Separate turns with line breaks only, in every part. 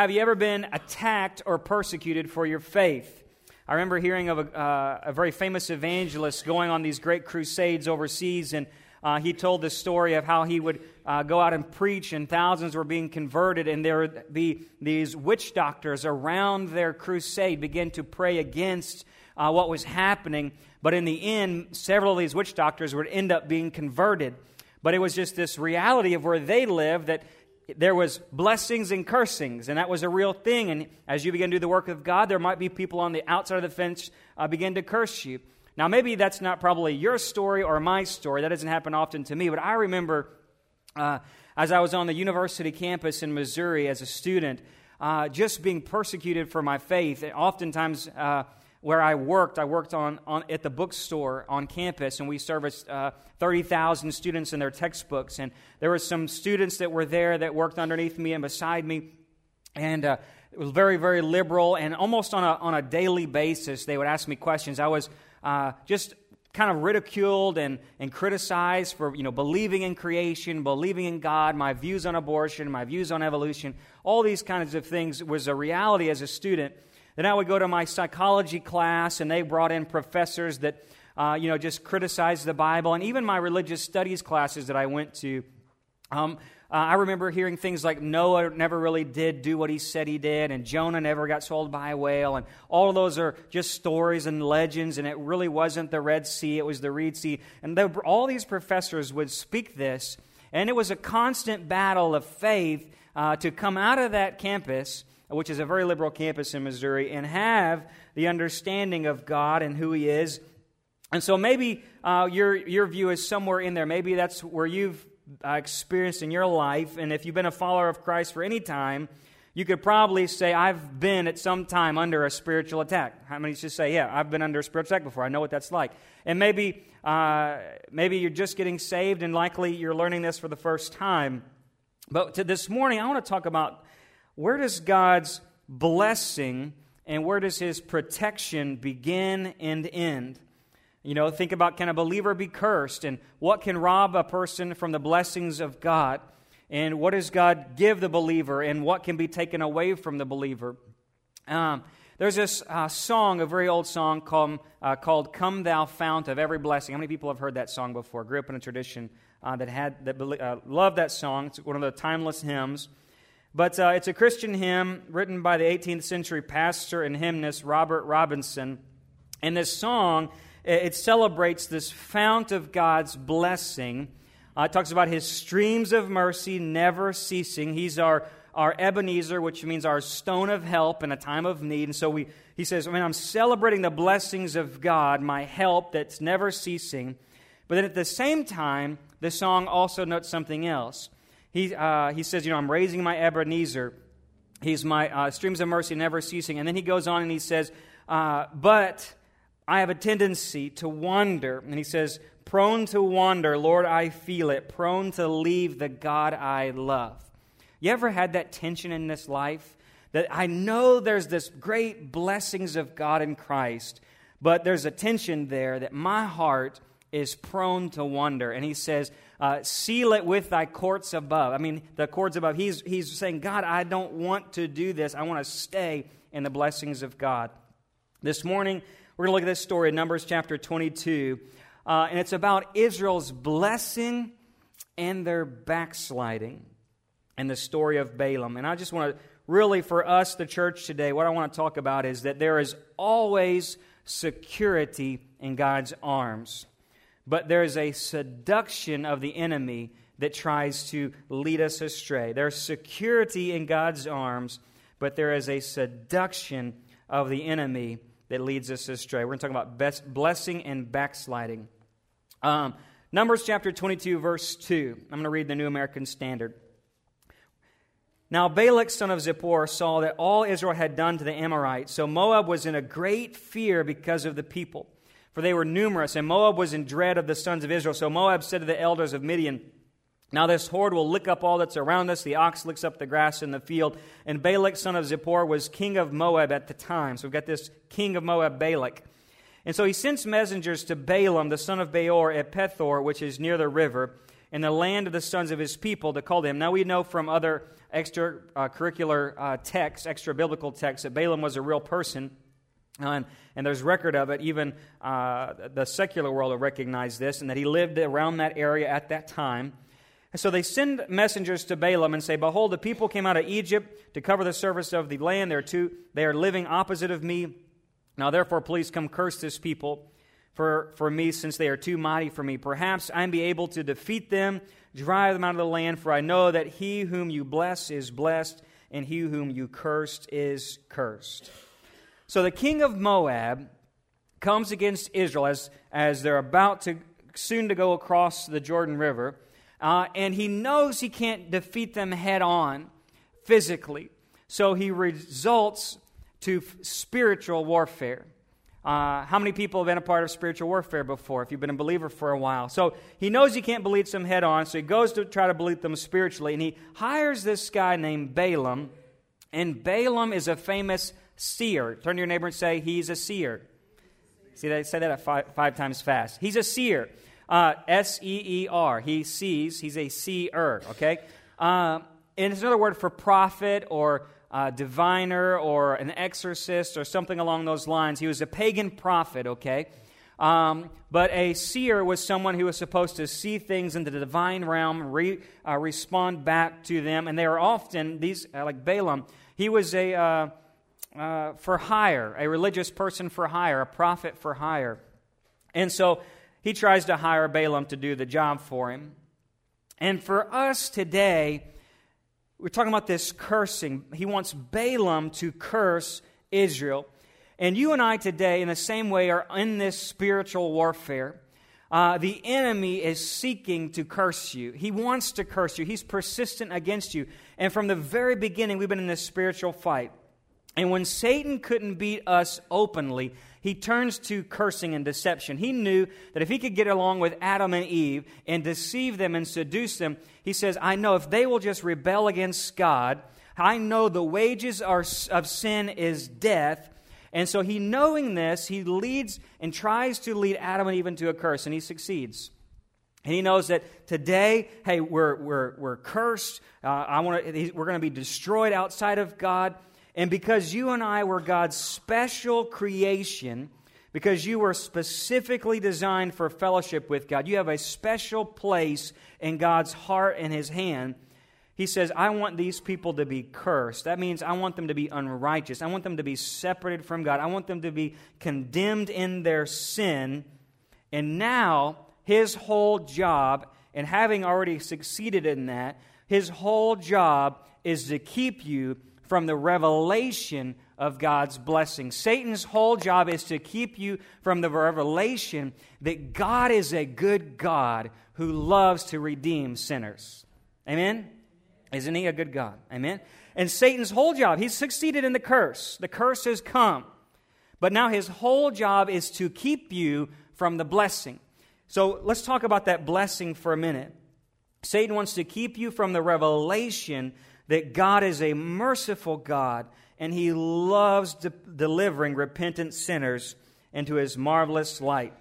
have you ever been attacked or persecuted for your faith? I remember hearing of a, uh, a very famous evangelist going on these great crusades overseas, and uh, he told the story of how he would uh, go out and preach, and thousands were being converted, and there would be these witch doctors around their crusade begin to pray against uh, what was happening. But in the end, several of these witch doctors would end up being converted. But it was just this reality of where they lived that there was blessings and cursings, and that was a real thing. And as you begin to do the work of God, there might be people on the outside of the fence uh, begin to curse you. Now, maybe that's not probably your story or my story. That doesn't happen often to me. But I remember uh, as I was on the university campus in Missouri as a student, uh, just being persecuted for my faith. Oftentimes, uh, where I worked, I worked on, on at the bookstore on campus, and we serviced uh, 30,000 students in their textbooks. And there were some students that were there that worked underneath me and beside me, and uh, it was very, very liberal. And almost on a, on a daily basis, they would ask me questions. I was uh, just kind of ridiculed and, and criticized for you know believing in creation believing in god my views on abortion my views on evolution all these kinds of things was a reality as a student then I would go to my psychology class, and they brought in professors that, uh, you know, just criticized the Bible. And even my religious studies classes that I went to, um, uh, I remember hearing things like Noah never really did do what he said he did, and Jonah never got swallowed by a whale, and all of those are just stories and legends, and it really wasn't the Red Sea, it was the Reed Sea. And all these professors would speak this, and it was a constant battle of faith uh, to come out of that campus which is a very liberal campus in Missouri, and have the understanding of God and who He is. And so maybe uh, your, your view is somewhere in there. Maybe that's where you've uh, experienced in your life. And if you've been a follower of Christ for any time, you could probably say, I've been at some time under a spiritual attack. How many just say, Yeah, I've been under a spiritual attack before. I know what that's like. And maybe, uh, maybe you're just getting saved, and likely you're learning this for the first time. But this morning, I want to talk about where does God's blessing and where does his protection begin and end? You know, think about can a believer be cursed and what can rob a person from the blessings of God? And what does God give the believer and what can be taken away from the believer? Um, there's this uh, song, a very old song called, uh, called Come Thou Fount of Every Blessing. How many people have heard that song before? Grew up in a tradition uh, that had that uh, loved that song. It's one of the timeless hymns. But uh, it's a Christian hymn written by the 18th century pastor and hymnist Robert Robinson. And this song, it celebrates this fount of God's blessing. Uh, it talks about his streams of mercy never ceasing. He's our, our Ebenezer, which means our stone of help in a time of need. And so we, he says, I mean, I'm celebrating the blessings of God, my help that's never ceasing. But then at the same time, the song also notes something else. He, uh, he says, You know, I'm raising my Ebenezer. He's my uh, streams of mercy never ceasing. And then he goes on and he says, uh, But I have a tendency to wander. And he says, Prone to wander, Lord, I feel it. Prone to leave the God I love. You ever had that tension in this life? That I know there's this great blessings of God in Christ, but there's a tension there that my heart is prone to wander. And he says, uh, seal it with thy courts above. I mean, the courts above. He's, he's saying, God, I don't want to do this. I want to stay in the blessings of God. This morning, we're going to look at this story in Numbers chapter 22. Uh, and it's about Israel's blessing and their backsliding and the story of Balaam. And I just want to really, for us, the church today, what I want to talk about is that there is always security in God's arms but there's a seduction of the enemy that tries to lead us astray. There's security in God's arms, but there is a seduction of the enemy that leads us astray. We're going to talk about best blessing and backsliding. Um, Numbers chapter 22, verse 2. I'm going to read the New American Standard. Now Balak, son of Zippor, saw that all Israel had done to the Amorites, so Moab was in a great fear because of the people for they were numerous, and Moab was in dread of the sons of Israel. So Moab said to the elders of Midian, Now this horde will lick up all that's around us. The ox licks up the grass in the field. And Balak, son of Zippor, was king of Moab at the time. So we've got this king of Moab, Balak. And so he sends messengers to Balaam, the son of Beor, at Pethor, which is near the river. in the land of the sons of his people to call them. Now we know from other extracurricular uh, uh, texts, extra biblical texts, that Balaam was a real person. And, and, there's record of it. Even uh, the secular world will recognize this, and that he lived around that area at that time. And so they send messengers to Balaam and say, Behold, the people came out of Egypt to cover the surface of the land. They're two, they are living opposite of me. Now, therefore, please come curse this people for, for me, since they are too mighty for me. Perhaps I be able to defeat them, drive them out of the land, for I know that he whom you bless is blessed, and he whom you cursed is cursed. So the king of Moab comes against Israel as, as they're about to soon to go across the Jordan River. Uh, and he knows he can't defeat them head on physically. So he results to spiritual warfare. Uh, how many people have been a part of spiritual warfare before if you've been a believer for a while? So he knows he can't beat them head on, so he goes to try to beat them spiritually, and he hires this guy named Balaam. And Balaam is a famous seer. Turn to your neighbor and say, He's a seer. See, they say that five, five times fast. He's a seer. Uh, S E E R. He sees. He's a seer, okay? Uh, and it's another word for prophet or uh, diviner or an exorcist or something along those lines. He was a pagan prophet, okay? Um, but a seer was someone who was supposed to see things in the divine realm, re, uh, respond back to them, and they are often, these, uh, like Balaam, he was a uh, for hire, a religious person for hire, a prophet for hire. And so he tries to hire Balaam to do the job for him. And for us today, we're talking about this cursing. He wants Balaam to curse Israel. And you and I today, in the same way, are in this spiritual warfare. Uh, the enemy is seeking to curse you. He wants to curse you. He's persistent against you. And from the very beginning, we've been in this spiritual fight. And when Satan couldn't beat us openly, he turns to cursing and deception. He knew that if he could get along with Adam and Eve and deceive them and seduce them, he says, I know if they will just rebel against God, I know the wages are, of sin is death. And so he, knowing this, he leads and tries to lead Adam and Eve into a curse, and he succeeds. And he knows that today, hey, we're, we're, we're cursed. Uh, I want to, we're going to be destroyed outside of God. And because you and I were God's special creation, because you were specifically designed for fellowship with God, you have a special place in God's heart and His hand. He says, I want these people to be cursed. That means I want them to be unrighteous. I want them to be separated from God. I want them to be condemned in their sin. And now, his whole job, and having already succeeded in that, his whole job is to keep you from the revelation of God's blessing. Satan's whole job is to keep you from the revelation that God is a good God who loves to redeem sinners. Amen? Isn't he a good God? Amen? And Satan's whole job, he's succeeded in the curse. The curse has come. But now his whole job is to keep you from the blessing. So let's talk about that blessing for a minute. Satan wants to keep you from the revelation that God is a merciful God and he loves de- delivering repentant sinners into his marvelous light.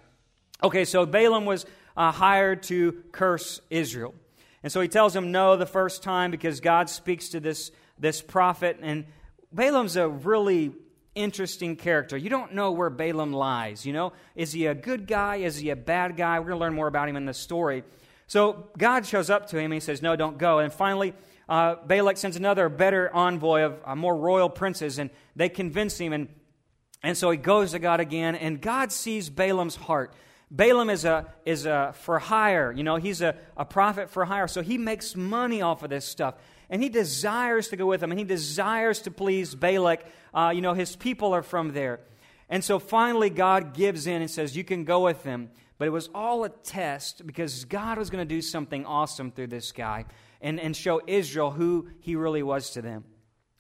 Okay, so Balaam was uh, hired to curse Israel. And so he tells him no the first time because God speaks to this, this prophet. And Balaam's a really interesting character. You don't know where Balaam lies. You know, is he a good guy? Is he a bad guy? We're going to learn more about him in the story. So God shows up to him and he says, No, don't go. And finally, uh, Balak sends another better envoy of uh, more royal princes, and they convince him. And, and so he goes to God again, and God sees Balaam's heart. Balaam is a is a for hire, you know, he's a, a prophet for hire, so he makes money off of this stuff. And he desires to go with him, and he desires to please Balak. Uh, you know, his people are from there. And so finally, God gives in and says, You can go with them. But it was all a test because God was going to do something awesome through this guy and, and show Israel who he really was to them.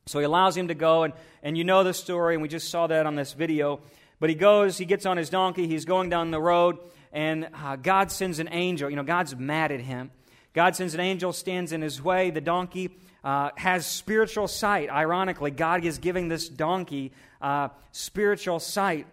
So he allows him to go, and, and you know the story, and we just saw that on this video. But he goes, he gets on his donkey, he's going down the road, and uh, God sends an angel. You know, God's mad at him. God sends an angel, stands in his way. The donkey uh, has spiritual sight. Ironically, God is giving this donkey uh, spiritual sight.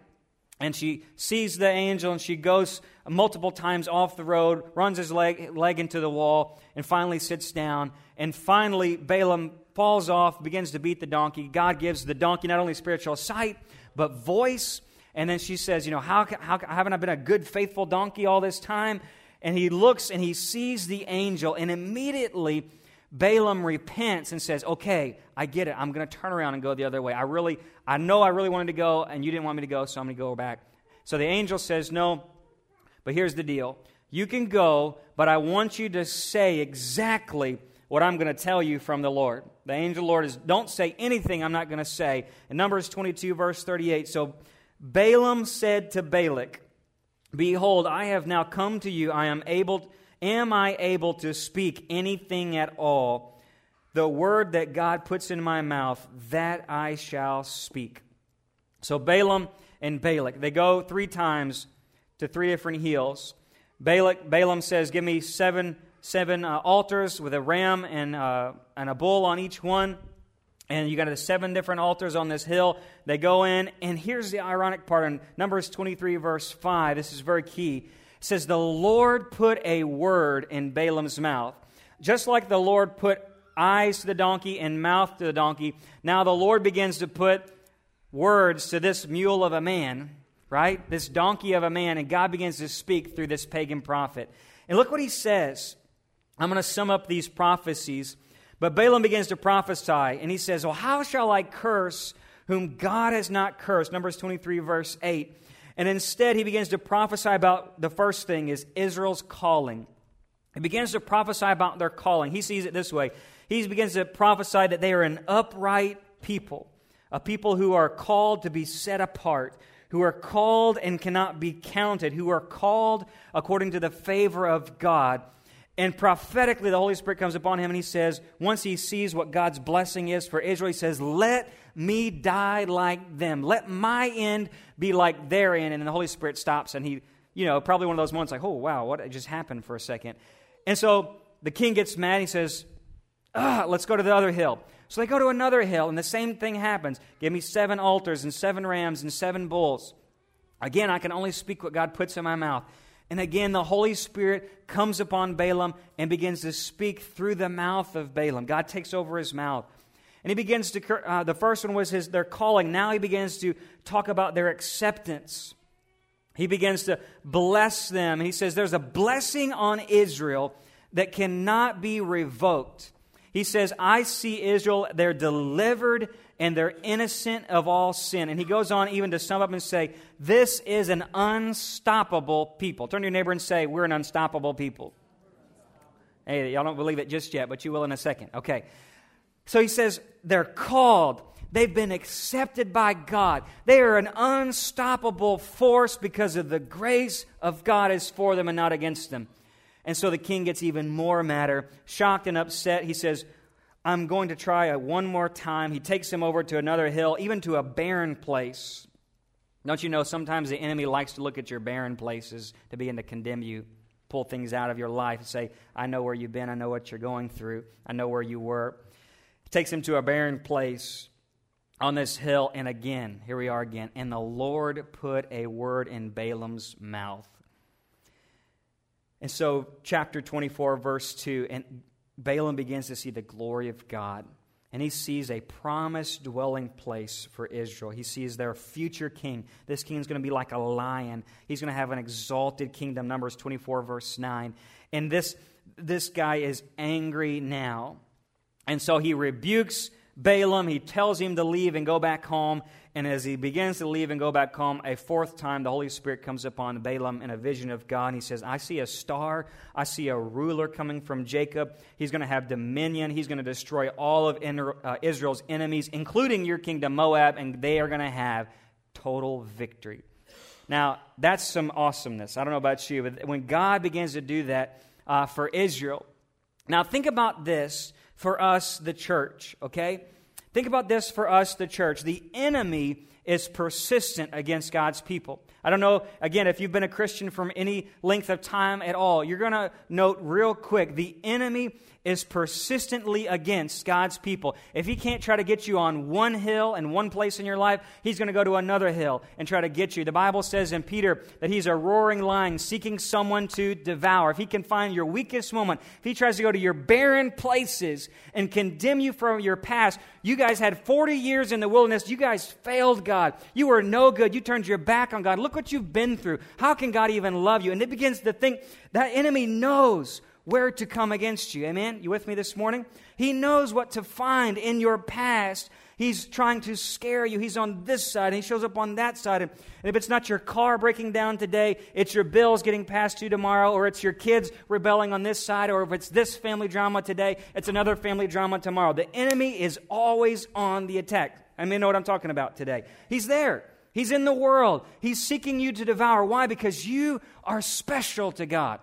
And she sees the angel and she goes multiple times off the road, runs his leg, leg into the wall, and finally sits down. And finally, Balaam falls off, begins to beat the donkey. God gives the donkey not only spiritual sight, but voice. And then she says, You know, how, how haven't I been a good, faithful donkey all this time? And he looks and he sees the angel, and immediately Balaam repents and says, Okay, I get it. I'm going to turn around and go the other way. I really, I know I really wanted to go, and you didn't want me to go, so I'm going to go back. So the angel says, No, but here's the deal. You can go, but I want you to say exactly what I'm going to tell you from the Lord. The angel the Lord is, Don't say anything I'm not going to say. In Numbers 22, verse 38, so Balaam said to Balak, Behold, I have now come to you. I am able Am I able to speak anything at all? The word that God puts in my mouth, that I shall speak. So Balaam and Balak, they go three times to three different hills. Balak, Balaam says, Give me seven, seven uh, altars with a ram and, uh, and a bull on each one. And you got the seven different altars on this hill. They go in, and here's the ironic part in Numbers 23, verse 5. This is very key says, The Lord put a word in Balaam's mouth. Just like the Lord put eyes to the donkey and mouth to the donkey, now the Lord begins to put words to this mule of a man, right? This donkey of a man, and God begins to speak through this pagan prophet. And look what he says. I'm going to sum up these prophecies. But Balaam begins to prophesy, and he says, Well, how shall I curse whom God has not cursed? Numbers 23, verse 8. And instead, he begins to prophesy about the first thing is Israel's calling. He begins to prophesy about their calling. He sees it this way. He begins to prophesy that they are an upright people, a people who are called to be set apart, who are called and cannot be counted, who are called according to the favor of God. And prophetically, the Holy Spirit comes upon him and he says, once he sees what God's blessing is for Israel, he says, Let me die like them. Let my end be like their end. And the Holy Spirit stops and he, you know, probably one of those moments like, oh, wow, what just happened for a second. And so the king gets mad. He says, let's go to the other hill. So they go to another hill, and the same thing happens. Give me seven altars and seven rams and seven bulls. Again, I can only speak what God puts in my mouth. And again, the Holy Spirit comes upon Balaam and begins to speak through the mouth of Balaam. God takes over his mouth. And he begins to, uh, the first one was his, their calling. Now he begins to talk about their acceptance. He begins to bless them. He says, There's a blessing on Israel that cannot be revoked. He says, I see Israel, they're delivered and they're innocent of all sin. And he goes on even to sum up and say, This is an unstoppable people. Turn to your neighbor and say, We're an unstoppable people. Hey, y'all don't believe it just yet, but you will in a second. Okay. So he says they're called. They've been accepted by God. They are an unstoppable force because of the grace of God is for them and not against them. And so the king gets even more madder, shocked and upset. He says, I'm going to try one more time. He takes him over to another hill, even to a barren place. Don't you know sometimes the enemy likes to look at your barren places to begin to condemn you, pull things out of your life and say, I know where you've been, I know what you're going through, I know where you were takes him to a barren place on this hill. And again, here we are again. And the Lord put a word in Balaam's mouth. And so, chapter 24, verse 2, and Balaam begins to see the glory of God. And he sees a promised dwelling place for Israel. He sees their future king. This king is going to be like a lion. He's going to have an exalted kingdom. Numbers 24, verse 9. And this, this guy is angry now. And so he rebukes Balaam. He tells him to leave and go back home. And as he begins to leave and go back home, a fourth time the Holy Spirit comes upon Balaam in a vision of God. And he says, I see a star. I see a ruler coming from Jacob. He's going to have dominion. He's going to destroy all of uh, Israel's enemies, including your kingdom, Moab, and they are going to have total victory. Now, that's some awesomeness. I don't know about you, but when God begins to do that uh, for Israel, now think about this for us, the church, okay? Think about this for us, the church. The enemy is persistent against God's people. I don't know, again, if you've been a Christian from any length of time at all, you're going to note real quick the enemy is persistently against God's people. If he can't try to get you on one hill and one place in your life, he's going to go to another hill and try to get you. The Bible says in Peter that he's a roaring lion seeking someone to devour. If he can find your weakest moment, if he tries to go to your barren places and condemn you from your past, you guys had 40 years in the wilderness. You guys failed God. You were no good. You turned your back on God. Look what you've been through. How can God even love you? And it begins to think that enemy knows where to come against you. Amen? You with me this morning? He knows what to find in your past. He's trying to scare you. He's on this side, and he shows up on that side. And if it's not your car breaking down today, it's your bills getting passed to tomorrow, or it's your kids rebelling on this side, or if it's this family drama today, it's another family drama tomorrow. The enemy is always on the attack. I mean, know what I'm talking about today. He's there. He's in the world. He's seeking you to devour. Why? Because you are special to God.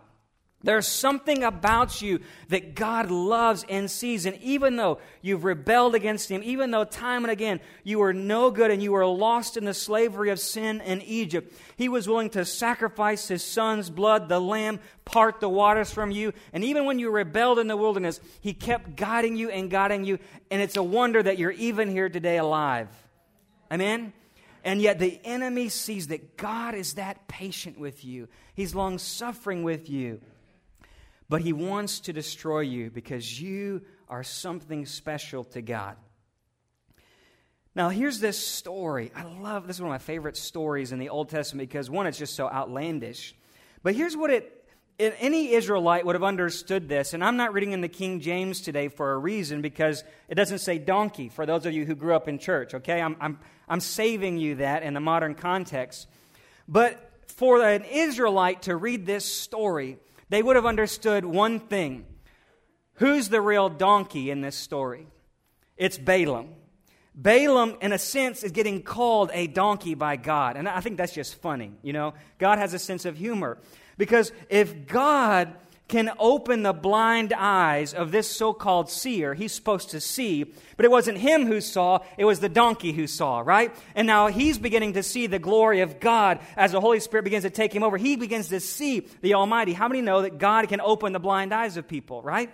There's something about you that God loves and sees. And even though you've rebelled against Him, even though time and again you were no good and you were lost in the slavery of sin in Egypt, He was willing to sacrifice His Son's blood, the Lamb, part the waters from you. And even when you rebelled in the wilderness, He kept guiding you and guiding you. And it's a wonder that you're even here today alive. Amen? And yet the enemy sees that God is that patient with you, He's long suffering with you. But he wants to destroy you because you are something special to God. Now, here's this story. I love this is one of my favorite stories in the Old Testament because one, it's just so outlandish. But here's what it any Israelite would have understood this, and I'm not reading in the King James today for a reason because it doesn't say donkey for those of you who grew up in church, okay? I'm, I'm, I'm saving you that in the modern context. But for an Israelite to read this story, they would have understood one thing who's the real donkey in this story? It's Balaam. Balaam, in a sense, is getting called a donkey by God. And I think that's just funny. You know, God has a sense of humor. Because if God can open the blind eyes of this so called seer. He's supposed to see, but it wasn't him who saw, it was the donkey who saw, right? And now he's beginning to see the glory of God as the Holy Spirit begins to take him over. He begins to see the Almighty. How many know that God can open the blind eyes of people, right?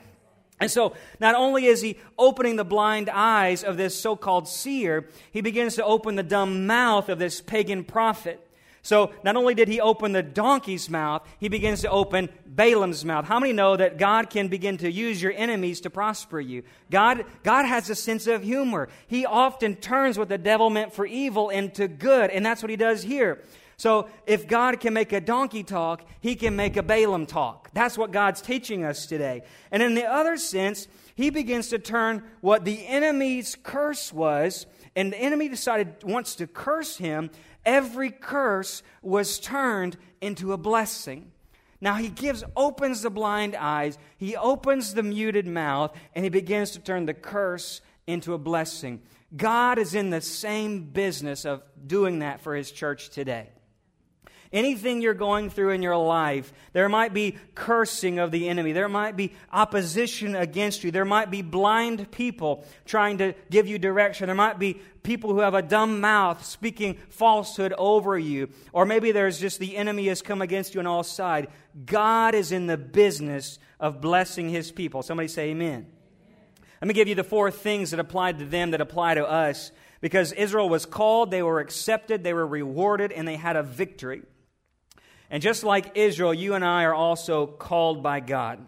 And so, not only is he opening the blind eyes of this so called seer, he begins to open the dumb mouth of this pagan prophet. So not only did he open the donkey's mouth, he begins to open Balaam's mouth. How many know that God can begin to use your enemies to prosper you? God, God has a sense of humor. He often turns what the devil meant for evil into good, and that's what he does here. So if God can make a donkey talk, he can make a Balaam talk. That's what God's teaching us today. And in the other sense, he begins to turn what the enemy's curse was, and the enemy decided wants to curse him every curse was turned into a blessing. Now he gives, opens the blind eyes, he opens the muted mouth, and he begins to turn the curse into a blessing. God is in the same business of doing that for his church today. Anything you're going through in your life, there might be cursing of the enemy. There might be opposition against you. There might be blind people trying to give you direction. There might be people who have a dumb mouth speaking falsehood over you. Or maybe there's just the enemy has come against you on all sides. God is in the business of blessing his people. Somebody say amen. Let me give you the four things that applied to them that apply to us. Because Israel was called, they were accepted, they were rewarded, and they had a victory. And just like Israel, you and I are also called by God.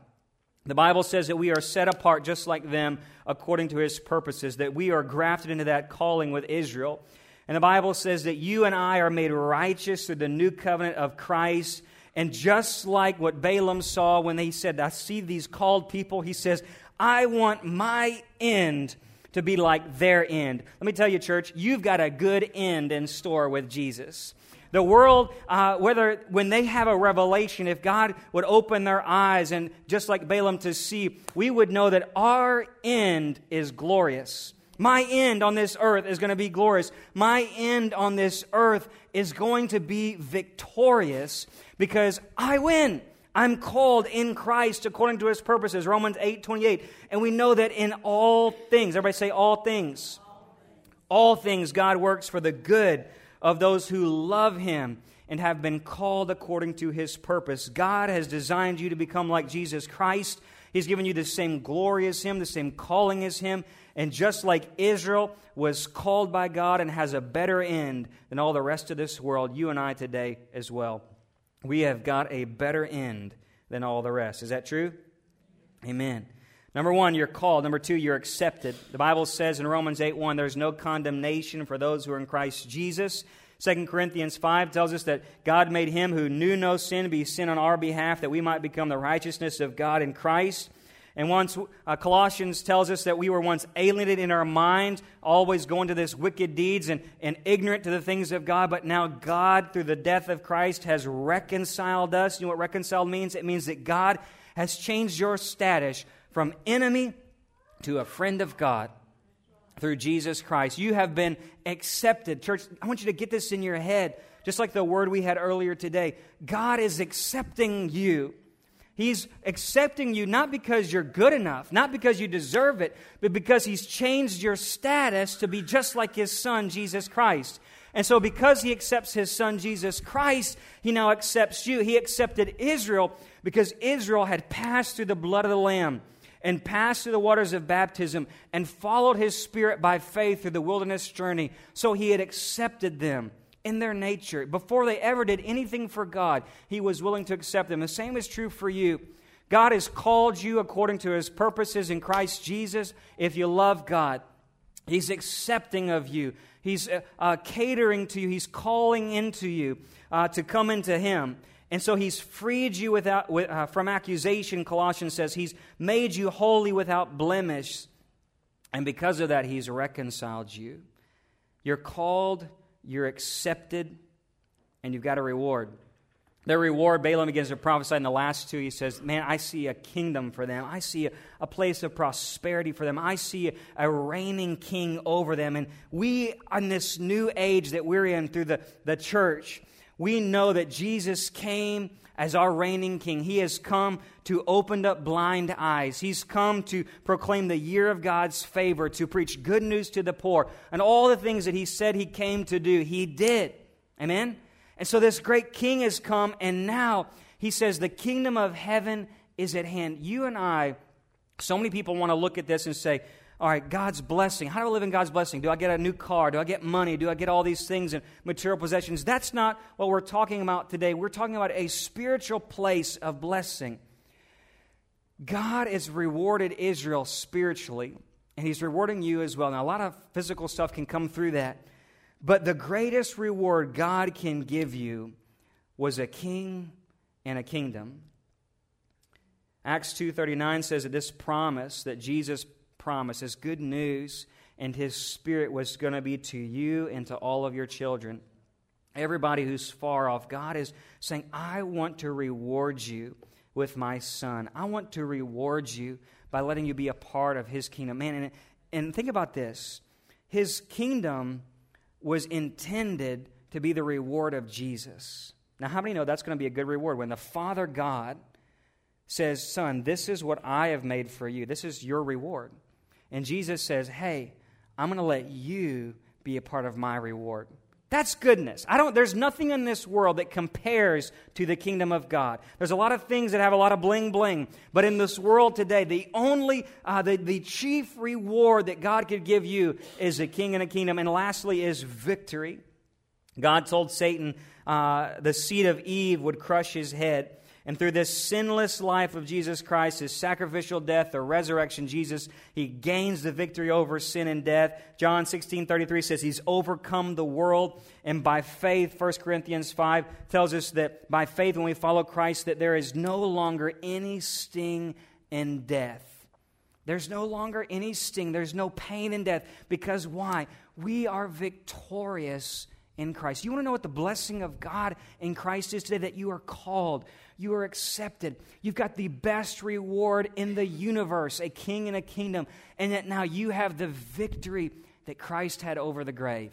The Bible says that we are set apart just like them according to his purposes, that we are grafted into that calling with Israel. And the Bible says that you and I are made righteous through the new covenant of Christ. And just like what Balaam saw when he said, I see these called people, he says, I want my end to be like their end. Let me tell you, church, you've got a good end in store with Jesus. The world, uh, whether when they have a revelation, if God would open their eyes and just like Balaam to see, we would know that our end is glorious. My end on this earth is going to be glorious. My end on this earth is going to be victorious because I win. I'm called in Christ according to his purposes. Romans 8 28. And we know that in all things, everybody say all things. All things God works for the good of those who love him and have been called according to his purpose. God has designed you to become like Jesus Christ. He's given you the same glory as him, the same calling as him. And just like Israel was called by God and has a better end than all the rest of this world, you and I today as well. We have got a better end than all the rest. Is that true? Amen. Number one, you're called. Number two, you're accepted. The Bible says in Romans 8 1, there's no condemnation for those who are in Christ Jesus. 2 Corinthians 5 tells us that God made him who knew no sin be sin on our behalf that we might become the righteousness of God in Christ. And once uh, Colossians tells us that we were once alienated in our minds, always going to this wicked deeds and, and ignorant to the things of God, but now God, through the death of Christ, has reconciled us. You know what reconciled means? It means that God has changed your status from enemy to a friend of God through Jesus Christ. You have been accepted. Church, I want you to get this in your head, just like the word we had earlier today. God is accepting you. He's accepting you not because you're good enough, not because you deserve it, but because He's changed your status to be just like His Son, Jesus Christ. And so, because He accepts His Son, Jesus Christ, He now accepts you. He accepted Israel because Israel had passed through the blood of the Lamb and passed through the waters of baptism and followed His Spirit by faith through the wilderness journey. So, He had accepted them in their nature. Before they ever did anything for God, He was willing to accept them. The same is true for you. God has called you according to His purposes in Christ Jesus. If you love God, He's accepting of you. He's uh, uh, catering to you. He's calling into you uh, to come into Him. And so he's freed you without, uh, from accusation, Colossians says. He's made you holy without blemish. And because of that, he's reconciled you. You're called you're accepted, and you've got a reward. Their reward, Balaam begins to prophesy in the last two. He says, Man, I see a kingdom for them. I see a, a place of prosperity for them. I see a, a, reigning king over them. And we, in this new age that we're in through the, the church, we know that Jesus came as our reigning king. He has come to open up blind eyes. He's come to proclaim the year of God's favor, to preach good news to the poor, and all the things that he said he came to do, he did. Amen? And so this great king has come, and now he says, The kingdom of heaven is at hand. You and I, so many people want to look at this and say, all right, God's blessing. How do I live in God's blessing? Do I get a new car? Do I get money? Do I get all these things and material possessions? That's not what we're talking about today. We're talking about a spiritual place of blessing. God has rewarded Israel spiritually, and He's rewarding you as well. Now, a lot of physical stuff can come through that, but the greatest reward God can give you was a king and a kingdom. Acts 2:39 says that this promise that Jesus promise, His good news, and His Spirit was going to be to you and to all of your children. Everybody who's far off, God is saying, I want to reward you with my Son. I want to reward you by letting you be a part of His kingdom. Man, and, and think about this His kingdom was intended to be the reward of Jesus. Now, how many know that's going to be a good reward? When the Father God says, Son, this is what I have made for you, this is your reward. And Jesus says, Hey, I'm going to let you be a part of my reward. That's goodness. I don't, there's nothing in this world that compares to the kingdom of God. There's a lot of things that have a lot of bling bling, but in this world today, the only, uh, the, the chief reward that God could give you is a king and a kingdom. And lastly, is victory. God told Satan uh, the seed of Eve would crush his head. And through this sinless life of Jesus Christ, his sacrificial death, the resurrection, Jesus, he gains the victory over sin and death. John 16 33 says he's overcome the world. And by faith, 1 Corinthians 5 tells us that by faith, when we follow Christ, that there is no longer any sting in death. There's no longer any sting. There's no pain in death. Because why? We are victorious in Christ. You want to know what the blessing of God in Christ is today? That you are called, you are accepted. You've got the best reward in the universe, a king and a kingdom, and that now you have the victory that Christ had over the grave.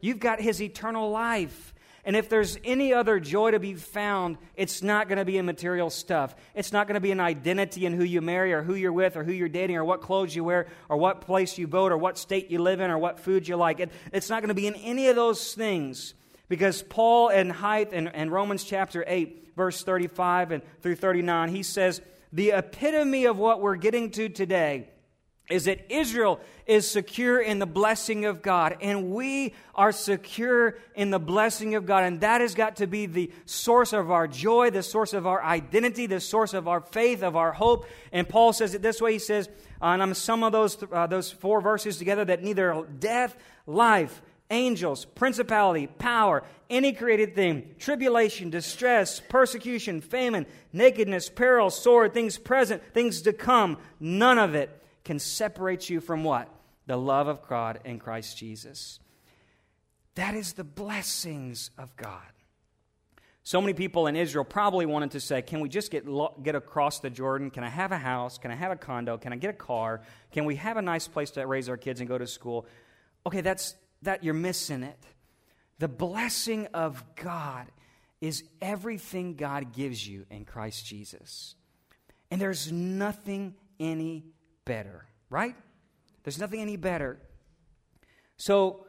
you've got His eternal life. And if there's any other joy to be found, it's not going to be in material stuff. It's not going to be an identity in who you marry or who you're with or who you're dating or what clothes you wear or what place you vote or what state you live in or what food you like. It, it's not going to be in any of those things because Paul in Height and, in Romans chapter 8, verse 35 and through 39, he says, the epitome of what we're getting to today is that Israel is secure in the blessing of God, and we are secure in the blessing of God. And that has got to be the source of our joy, the source of our identity, the source of our faith, of our hope. And Paul says it this way He says, uh, and I'm some of those, uh, those four verses together, that neither death, life, angels, principality, power, any created thing, tribulation, distress, persecution, famine, nakedness, peril, sword, things present, things to come, none of it can separate you from what? The love of God in Christ Jesus. That is the blessings of God. So many people in Israel probably wanted to say, Can we just get, get across the Jordan? Can I have a house? Can I have a condo? Can I get a car? Can we have a nice place to raise our kids and go to school? Okay, that's that you're missing it. The blessing of God is everything God gives you in Christ Jesus. And there's nothing any better, right? There's nothing any better. So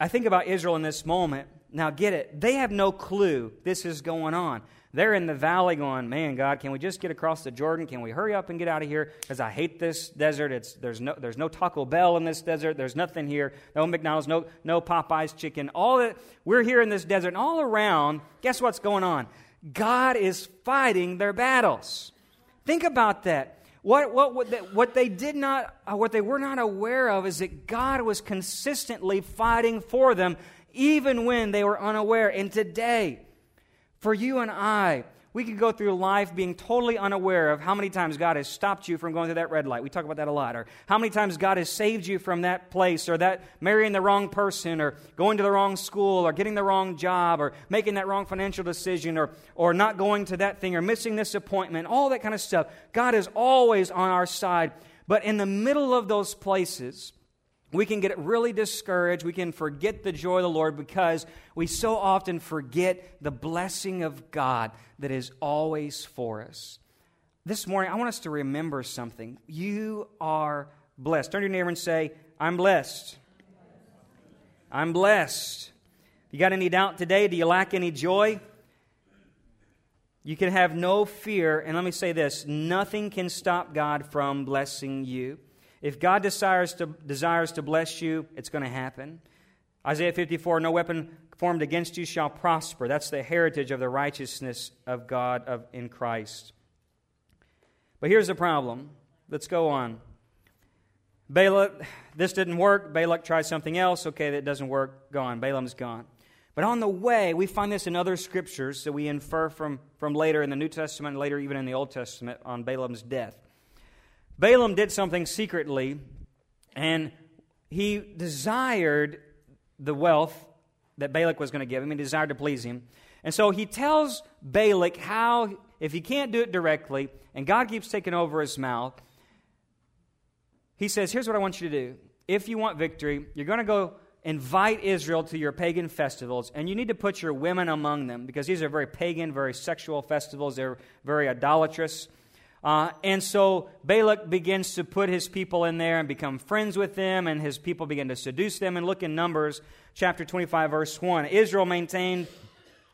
I think about Israel in this moment. Now, get it. They have no clue this is going on. They're in the valley going, man, God, can we just get across the Jordan? Can we hurry up and get out of here? Because I hate this desert. It's, there's, no, there's no Taco Bell in this desert. There's nothing here. No McDonald's, no, no Popeye's chicken. All that, we're here in this desert. And all around, guess what's going on? God is fighting their battles. Think about that. What, what, what, they, did not, uh, what they were not aware of is that God was consistently fighting for them, even when they were unaware. And today, for you and I, we could go through life being totally unaware of how many times God has stopped you from going through that red light. We talk about that a lot. Or how many times God has saved you from that place, or that marrying the wrong person, or going to the wrong school, or getting the wrong job, or making that wrong financial decision, or, or not going to that thing, or missing this appointment, all that kind of stuff. God is always on our side. But in the middle of those places, we can get really discouraged. We can forget the joy of the Lord because we so often forget the blessing of God that is always for us. This morning, I want us to remember something. You are blessed. Turn to your neighbor and say, I'm blessed. I'm blessed. You got any doubt today? Do you lack any joy? You can have no fear. And let me say this nothing can stop God from blessing you. If God desires to, desires to bless you, it's going to happen. Isaiah 54 No weapon formed against you shall prosper. That's the heritage of the righteousness of God of, in Christ. But here's the problem. Let's go on. Balak, this didn't work. Balak tried something else. Okay, that doesn't work. Gone. Balaam's gone. But on the way, we find this in other scriptures that we infer from, from later in the New Testament, later even in the Old Testament, on Balaam's death. Balaam did something secretly, and he desired the wealth that Balak was going to give him. He desired to please him. And so he tells Balak how, if he can't do it directly, and God keeps taking over his mouth, he says, Here's what I want you to do. If you want victory, you're going to go invite Israel to your pagan festivals, and you need to put your women among them because these are very pagan, very sexual festivals. They're very idolatrous. Uh, and so Balak begins to put his people in there and become friends with them, and his people begin to seduce them. And look in Numbers chapter 25, verse 1. Israel maintained,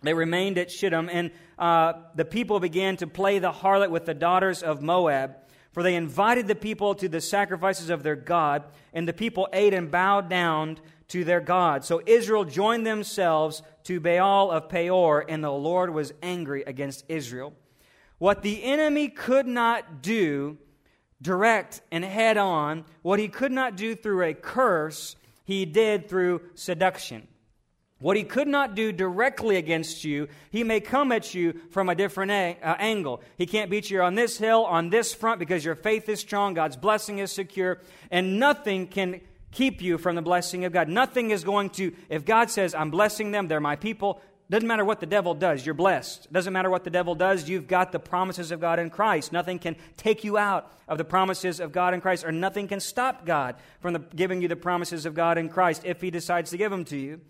they remained at Shittim, and uh, the people began to play the harlot with the daughters of Moab. For they invited the people to the sacrifices of their God, and the people ate and bowed down to their God. So Israel joined themselves to Baal of Peor, and the Lord was angry against Israel. What the enemy could not do direct and head on, what he could not do through a curse, he did through seduction. What he could not do directly against you, he may come at you from a different a- uh, angle. He can't beat you on this hill, on this front, because your faith is strong, God's blessing is secure, and nothing can keep you from the blessing of God. Nothing is going to, if God says, I'm blessing them, they're my people, doesn't matter what the devil does, you're blessed. Doesn't matter what the devil does, you've got the promises of God in Christ. Nothing can take you out of the promises of God in Christ, or nothing can stop God from the, giving you the promises of God in Christ if he decides to give them to you.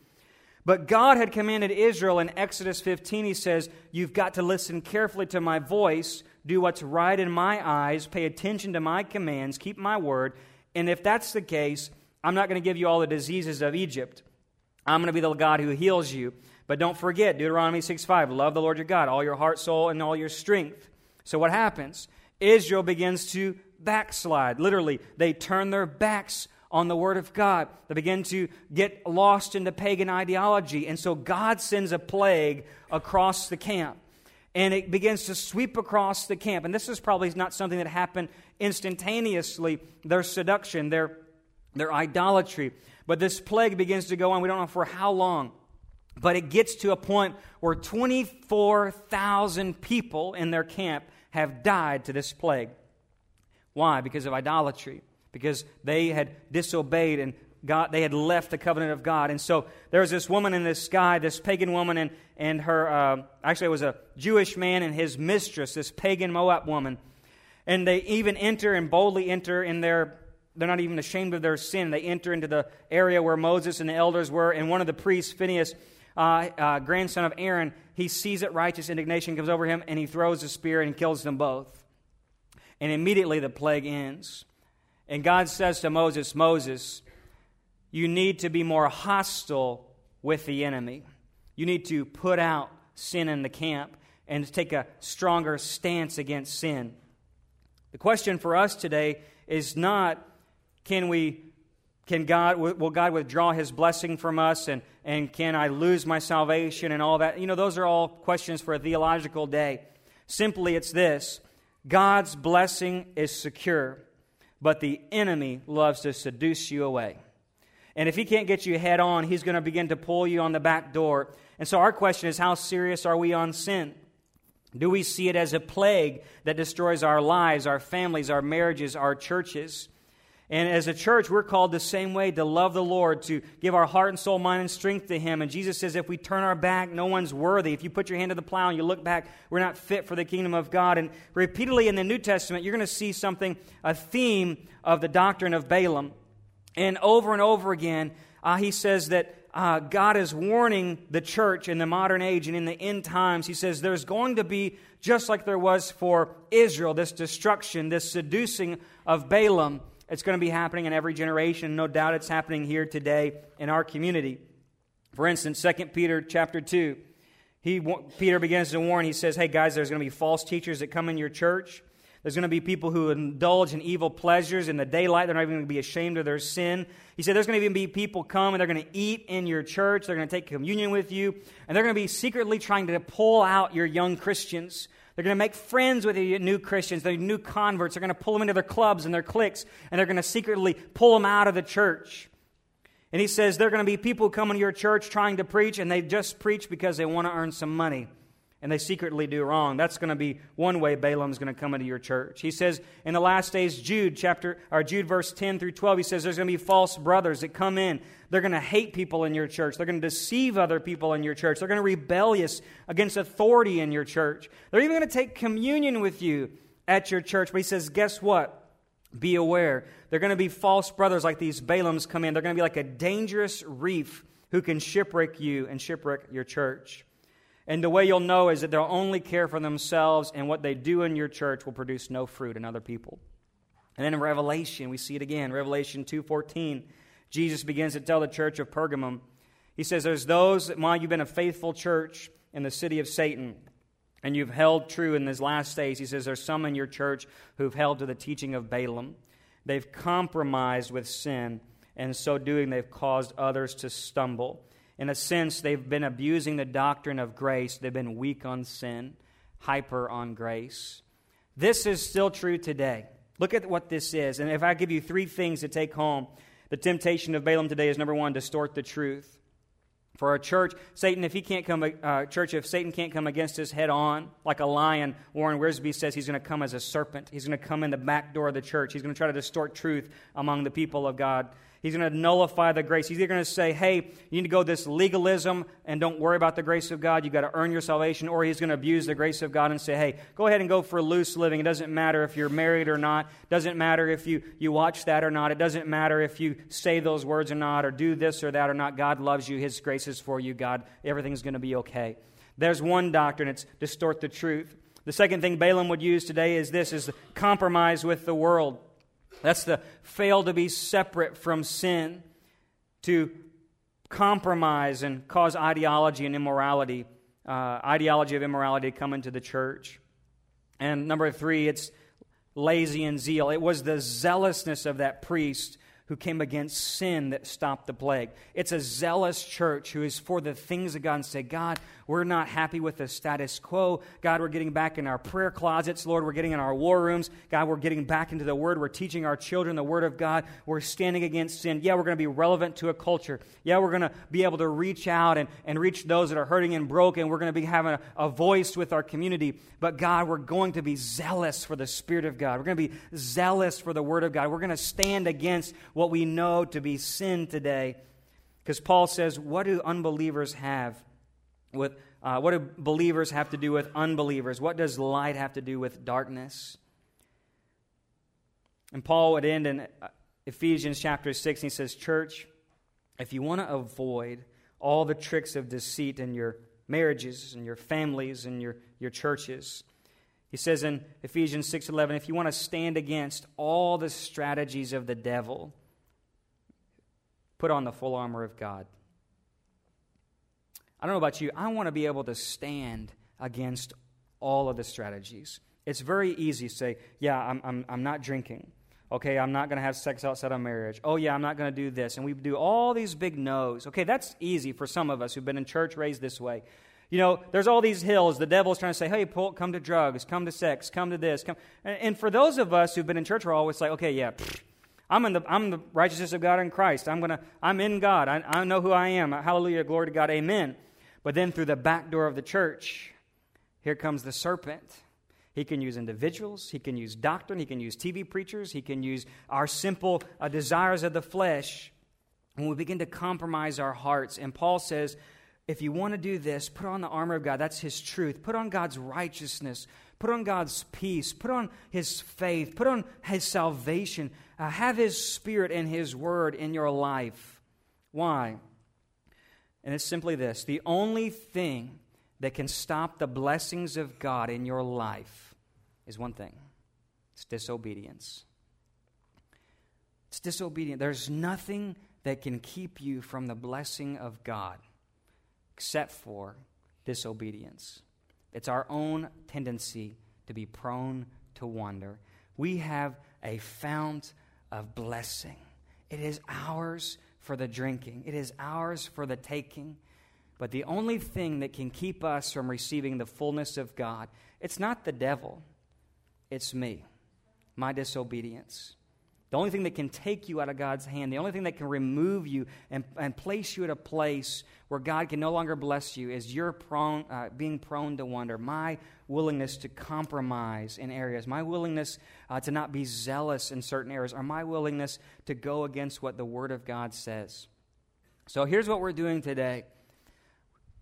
But God had commanded Israel in Exodus 15, he says, You've got to listen carefully to my voice, do what's right in my eyes, pay attention to my commands, keep my word. And if that's the case, I'm not going to give you all the diseases of Egypt. I'm going to be the God who heals you. But don't forget, Deuteronomy 6 5, love the Lord your God, all your heart, soul, and all your strength. So what happens? Israel begins to backslide. Literally, they turn their backs on the Word of God. They begin to get lost into pagan ideology. And so God sends a plague across the camp. And it begins to sweep across the camp. And this is probably not something that happened instantaneously their seduction, their, their idolatry. But this plague begins to go on. We don't know for how long. But it gets to a point where 24,000 people in their camp have died to this plague. Why? Because of idolatry because they had disobeyed and God, they had left the covenant of God. And so there was this woman in this sky, this pagan woman, and, and her, uh, actually, it was a Jewish man and his mistress, this pagan Moab woman. And they even enter and boldly enter in their, they're not even ashamed of their sin. They enter into the area where Moses and the elders were, and one of the priests, Phinehas, uh, uh, grandson of Aaron, he sees it, righteous indignation comes over him, and he throws a spear and kills them both. And immediately the plague ends. And God says to Moses, Moses, you need to be more hostile with the enemy. You need to put out sin in the camp and take a stronger stance against sin. The question for us today is not can we can God will God withdraw his blessing from us and, and can I lose my salvation and all that? You know, those are all questions for a theological day. Simply it's this God's blessing is secure but the enemy loves to seduce you away. And if he can't get you head on, he's going to begin to pull you on the back door. And so our question is how serious are we on sin? Do we see it as a plague that destroys our lives, our families, our marriages, our churches? And as a church, we're called the same way to love the Lord, to give our heart and soul, mind, and strength to Him. And Jesus says, if we turn our back, no one's worthy. If you put your hand to the plow and you look back, we're not fit for the kingdom of God. And repeatedly in the New Testament, you're going to see something, a theme of the doctrine of Balaam. And over and over again, uh, he says that uh, God is warning the church in the modern age and in the end times. He says there's going to be, just like there was for Israel, this destruction, this seducing of Balaam. It's going to be happening in every generation. No doubt it's happening here today in our community. For instance, 2 Peter chapter 2, he, Peter begins to warn. He says, Hey, guys, there's going to be false teachers that come in your church. There's going to be people who indulge in evil pleasures in the daylight. They're not even going to be ashamed of their sin. He said there's going to even be people come and they're going to eat in your church. They're going to take communion with you. And they're going to be secretly trying to pull out your young Christians. They're going to make friends with the new Christians, the new converts. They're going to pull them into their clubs and their cliques, and they're going to secretly pull them out of the church. And he says there are going to be people coming to your church trying to preach, and they just preach because they want to earn some money and they secretly do wrong. That's going to be one way Balaam's going to come into your church. He says in the last days, Jude chapter or Jude verse 10 through 12, he says there's going to be false brothers that come in. They're going to hate people in your church. They're going to deceive other people in your church. They're going to rebellious against authority in your church. They're even going to take communion with you at your church. But he says, guess what? Be aware. They're going to be false brothers like these Balaams come in. They're going to be like a dangerous reef who can shipwreck you and shipwreck your church. And the way you'll know is that they'll only care for themselves, and what they do in your church will produce no fruit in other people. And then in Revelation, we see it again. Revelation 2.14, Jesus begins to tell the church of Pergamum, he says, There's those, that while you've been a faithful church in the city of Satan, and you've held true in these last days, he says, There's some in your church who've held to the teaching of Balaam. They've compromised with sin, and so doing, they've caused others to stumble. In a sense, they've been abusing the doctrine of grace. They've been weak on sin, hyper on grace. This is still true today. Look at what this is. And if I give you three things to take home, the temptation of Balaam today is number one, distort the truth. For a church, Satan, if he can't come, uh, church, if Satan can't come against us head on, like a lion, Warren Wiersbe says he's going to come as a serpent. He's going to come in the back door of the church. He's going to try to distort truth among the people of God. He's going to nullify the grace. He's either going to say, hey, you need to go this legalism and don't worry about the grace of God. You've got to earn your salvation. Or he's going to abuse the grace of God and say, hey, go ahead and go for loose living. It doesn't matter if you're married or not. It doesn't matter if you, you watch that or not. It doesn't matter if you say those words or not or do this or that or not. God loves you. His grace is for you. God, everything's going to be okay. There's one doctrine. It's distort the truth. The second thing Balaam would use today is this is compromise with the world. That's the fail to be separate from sin, to compromise and cause ideology and immorality, uh, ideology of immorality to come into the church. And number three, it's lazy and zeal. It was the zealousness of that priest who came against sin that stopped the plague. It's a zealous church who is for the things of God and say, God, we're not happy with the status quo. God, we're getting back in our prayer closets. Lord, we're getting in our war rooms. God, we're getting back into the Word. We're teaching our children the Word of God. We're standing against sin. Yeah, we're going to be relevant to a culture. Yeah, we're going to be able to reach out and, and reach those that are hurting and broken. We're going to be having a, a voice with our community. But God, we're going to be zealous for the Spirit of God. We're going to be zealous for the Word of God. We're going to stand against what we know to be sin today. Because Paul says, What do unbelievers have? with uh, what do believers have to do with unbelievers? What does light have to do with darkness? And Paul would end in uh, Ephesians chapter 6, and he says, Church, if you want to avoid all the tricks of deceit in your marriages and your families and your, your churches, he says in Ephesians 6:11, if you want to stand against all the strategies of the devil, put on the full armor of God. I don't know about you, I want to be able to stand against all of the strategies. It's very easy to say, yeah, I'm, I'm, I'm not drinking. Okay, I'm not going to have sex outside of marriage. Oh, yeah, I'm not going to do this. And we do all these big no's. Okay, that's easy for some of us who've been in church raised this way. You know, there's all these hills. The devil's trying to say, hey, come to drugs, come to sex, come to this. Come. And, and for those of us who've been in church, we're always like, okay, yeah, pfft, I'm in the, I'm the righteousness of God in Christ. I'm, gonna, I'm in God. I, I know who I am. Hallelujah, glory to God, amen. But then through the back door of the church, here comes the serpent. He can use individuals, he can use doctrine, he can use TV preachers, he can use our simple uh, desires of the flesh. When we begin to compromise our hearts, and Paul says, if you want to do this, put on the armor of God. That's His truth. Put on God's righteousness. Put on God's peace. Put on His faith. Put on His salvation. Uh, have His Spirit and His Word in your life. Why? And it's simply this the only thing that can stop the blessings of God in your life is one thing it's disobedience. It's disobedience. There's nothing that can keep you from the blessing of God except for disobedience. It's our own tendency to be prone to wander. We have a fount of blessing, it is ours for the drinking, it is ours for the taking. But the only thing that can keep us from receiving the fullness of God, it's not the devil, it's me, my disobedience. The only thing that can take you out of God's hand, the only thing that can remove you and, and place you at a place where God can no longer bless you is your prone, uh, being prone to wonder. My willingness to compromise in areas, my willingness uh, to not be zealous in certain areas, or my willingness to go against what the Word of God says. So here's what we're doing today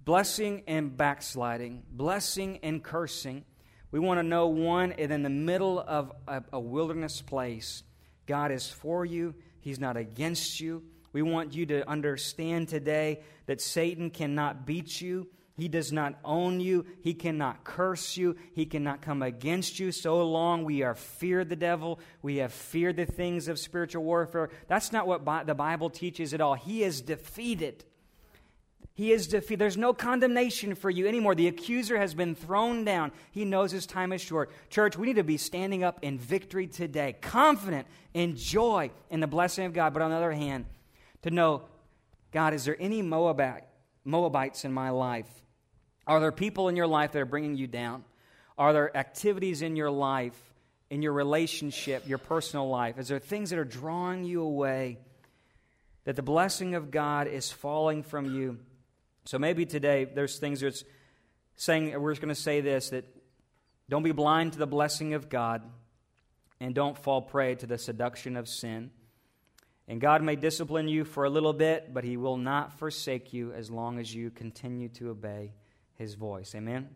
blessing and backsliding, blessing and cursing. We want to know one, and in the middle of a, a wilderness place, God is for you, He's not against you. We want you to understand today that Satan cannot beat you. He does not own you. He cannot curse you. He cannot come against you so long we are feared the devil. We have feared the things of spiritual warfare. That's not what the Bible teaches at all. He is defeated. He is defeated. There's no condemnation for you anymore. The accuser has been thrown down. He knows his time is short. Church, we need to be standing up in victory today, confident in joy in the blessing of God. But on the other hand, to know, God, is there any Moabite, Moabites in my life? Are there people in your life that are bringing you down? Are there activities in your life, in your relationship, your personal life? Is there things that are drawing you away? That the blessing of God is falling from you? So maybe today there's things that's saying, we're going to say this that don't be blind to the blessing of God and don't fall prey to the seduction of sin. And God may discipline you for a little bit, but He will not forsake you as long as you continue to obey His voice. Amen?